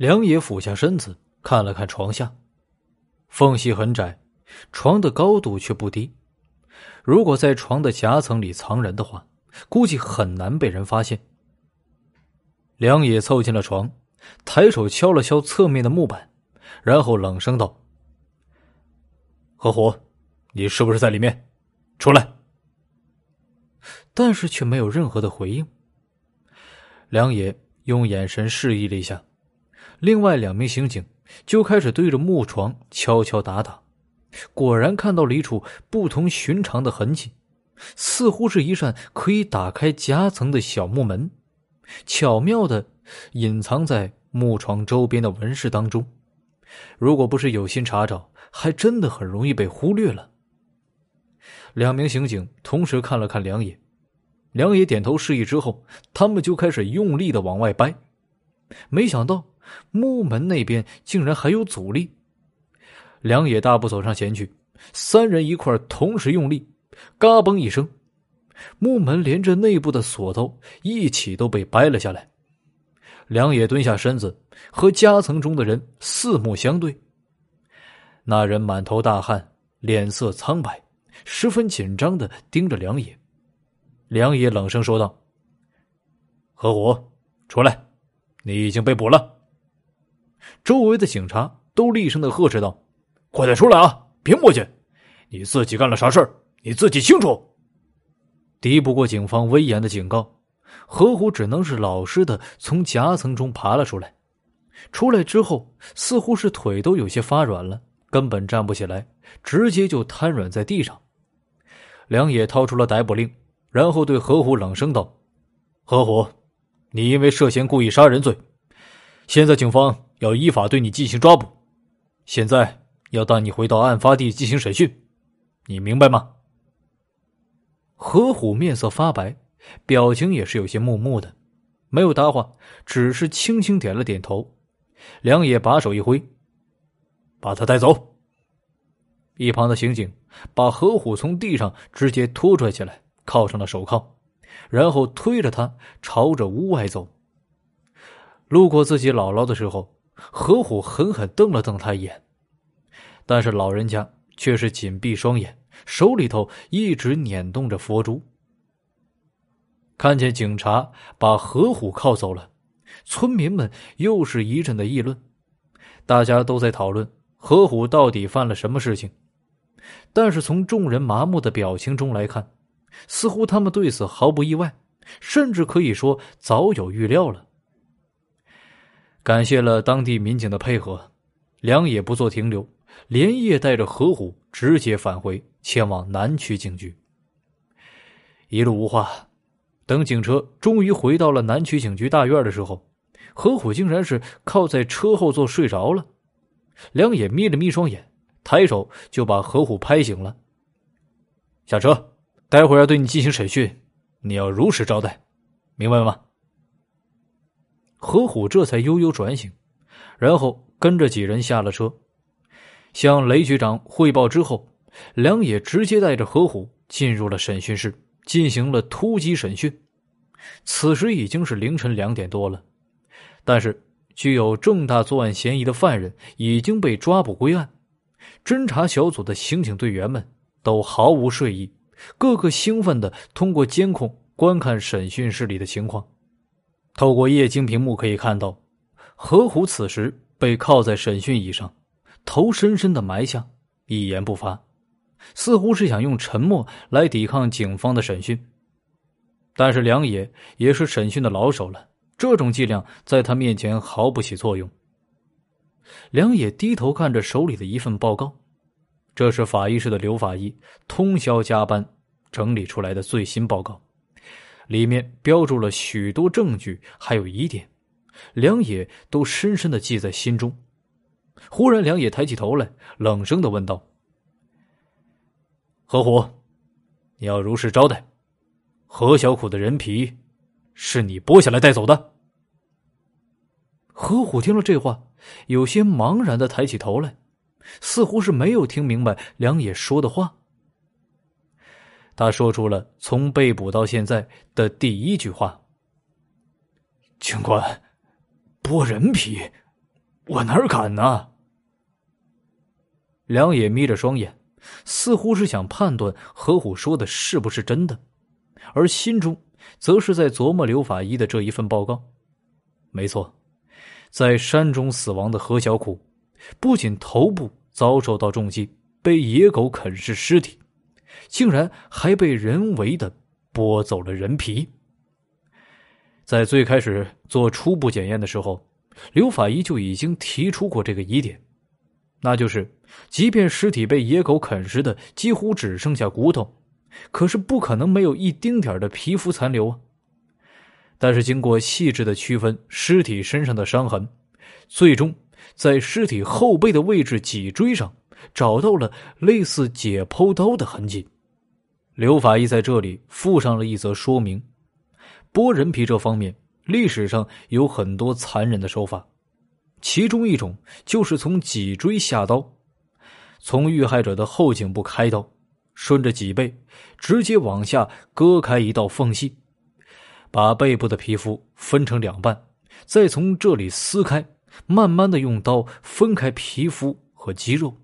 梁野俯下身子看了看床下，缝隙很窄，床的高度却不低。如果在床的夹层里藏人的话，估计很难被人发现。梁野凑近了床，抬手敲了敲侧面的木板，然后冷声道：“何虎，你是不是在里面？出来！”但是却没有任何的回应。梁野用眼神示意了一下，另外两名刑警就开始对着木床敲敲打打，果然看到了一处不同寻常的痕迹，似乎是一扇可以打开夹层的小木门，巧妙的隐藏在木床周边的纹饰当中。如果不是有心查找，还真的很容易被忽略了。两名刑警同时看了看梁野。梁野点头示意之后，他们就开始用力的往外掰。没想到木门那边竟然还有阻力。梁野大步走上前去，三人一块同时用力，嘎嘣一声，木门连着内部的锁头一起都被掰了下来。梁野蹲下身子，和夹层中的人四目相对。那人满头大汗，脸色苍白，十分紧张的盯着梁野。梁野冷声说道：“何虎，出来！你已经被捕了。”周围的警察都厉声的呵斥道：“快点出来啊！别磨叽！你自己干了啥事儿？你自己清楚。”敌不过警方威严的警告，何虎只能是老实的从夹层中爬了出来。出来之后，似乎是腿都有些发软了，根本站不起来，直接就瘫软在地上。梁野掏出了逮捕令。然后对何虎冷声道：“何虎，你因为涉嫌故意杀人罪，现在警方要依法对你进行抓捕。现在要带你回到案发地进行审讯，你明白吗？”何虎面色发白，表情也是有些木木的，没有搭话，只是轻轻点了点头。梁野把手一挥：“把他带走。”一旁的刑警把何虎从地上直接拖拽起来。铐上了手铐，然后推着他朝着屋外走。路过自己姥姥的时候，何虎狠狠瞪了瞪他一眼，但是老人家却是紧闭双眼，手里头一直捻动着佛珠。看见警察把何虎铐走了，村民们又是一阵的议论，大家都在讨论何虎到底犯了什么事情。但是从众人麻木的表情中来看。似乎他们对此毫不意外，甚至可以说早有预料了。感谢了当地民警的配合，梁野不做停留，连夜带着何虎直接返回，前往南区警局。一路无话，等警车终于回到了南区警局大院的时候，何虎竟然是靠在车后座睡着了。梁野眯了眯双眼，抬手就把何虎拍醒了。下车。待会儿要对你进行审讯，你要如实招待，明白吗？何虎这才悠悠转醒，然后跟着几人下了车，向雷局长汇报之后，梁野直接带着何虎进入了审讯室，进行了突击审讯。此时已经是凌晨两点多了，但是具有重大作案嫌疑的犯人已经被抓捕归案，侦查小组的刑警队员们都毫无睡意。个个兴奋的通过监控观看审讯室里的情况。透过液晶屏幕可以看到，何虎此时被铐在审讯椅上，头深深的埋下，一言不发，似乎是想用沉默来抵抗警方的审讯。但是梁野也是审讯的老手了，这种伎俩在他面前毫不起作用。梁野低头看着手里的一份报告。这是法医室的刘法医通宵加班整理出来的最新报告，里面标注了许多证据，还有疑点，梁野都深深的记在心中。忽然，梁野抬起头来，冷声的问道：“何虎，你要如实招待，何小苦的人皮是你剥下来带走的？”何虎听了这话，有些茫然的抬起头来。似乎是没有听明白梁野说的话。他说出了从被捕到现在的第一句话：“警官，剥人皮，我哪敢呢？梁野眯着双眼，似乎是想判断何虎说的是不是真的，而心中则是在琢磨刘法医的这一份报告。没错，在山中死亡的何小苦，不仅头部遭受到重击，被野狗啃食尸体，竟然还被人为的剥走了人皮。在最开始做初步检验的时候，刘法医就已经提出过这个疑点，那就是，即便尸体被野狗啃食的几乎只剩下骨头，可是不可能没有一丁点的皮肤残留啊。但是经过细致的区分尸体身上的伤痕，最终在尸体后背的位置脊椎上找到了类似解剖刀的痕迹。刘法医在这里附上了一则说明：剥人皮这方面，历史上有很多残忍的手法，其中一种就是从脊椎下刀，从遇害者的后颈部开刀，顺着脊背直接往下割开一道缝隙。把背部的皮肤分成两半，再从这里撕开，慢慢的用刀分开皮肤和肌肉，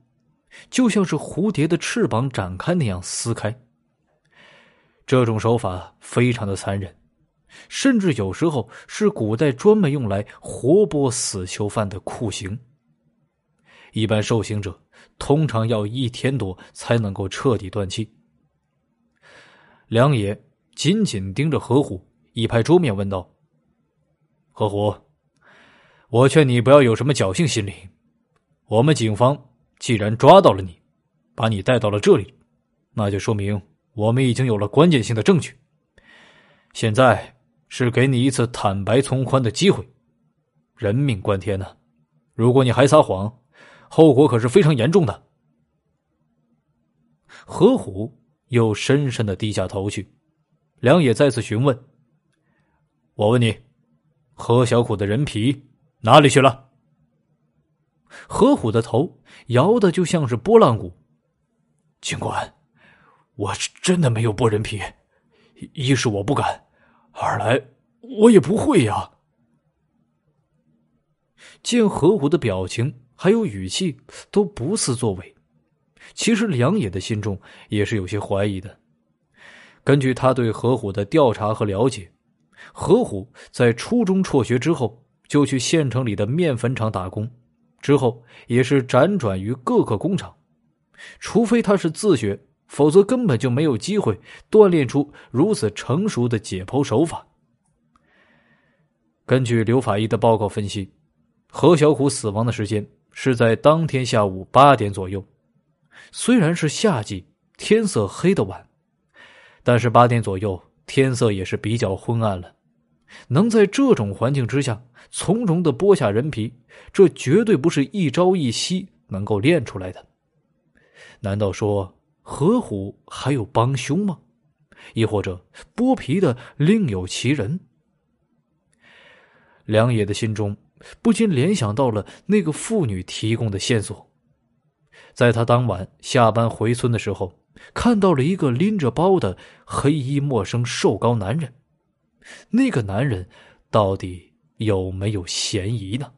就像是蝴蝶的翅膀展开那样撕开。这种手法非常的残忍，甚至有时候是古代专门用来活剥死囚犯的酷刑。一般受刑者通常要一天多才能够彻底断气。梁野紧紧盯着何虎。一拍桌面，问道：“何虎，我劝你不要有什么侥幸心理。我们警方既然抓到了你，把你带到了这里，那就说明我们已经有了关键性的证据。现在是给你一次坦白从宽的机会。人命关天呢，如果你还撒谎，后果可是非常严重的。”何虎又深深的低下头去。梁野再次询问。我问你，何小虎的人皮哪里去了？何虎的头摇的就像是拨浪鼓。警官，我是真的没有剥人皮，一是我不敢，二来我也不会呀。见何虎的表情还有语气都不似作伪，其实梁野的心中也是有些怀疑的。根据他对何虎的调查和了解。何虎在初中辍学之后，就去县城里的面粉厂打工，之后也是辗转于各个工厂。除非他是自学，否则根本就没有机会锻炼出如此成熟的解剖手法。根据刘法医的报告分析，何小虎死亡的时间是在当天下午八点左右。虽然是夏季，天色黑的晚，但是八点左右。天色也是比较昏暗了，能在这种环境之下从容的剥下人皮，这绝对不是一朝一夕能够练出来的。难道说何虎还有帮凶吗？亦或者剥皮的另有其人？梁野的心中不禁联想到了那个妇女提供的线索，在他当晚下班回村的时候。看到了一个拎着包的黑衣陌生瘦高男人，那个男人到底有没有嫌疑呢？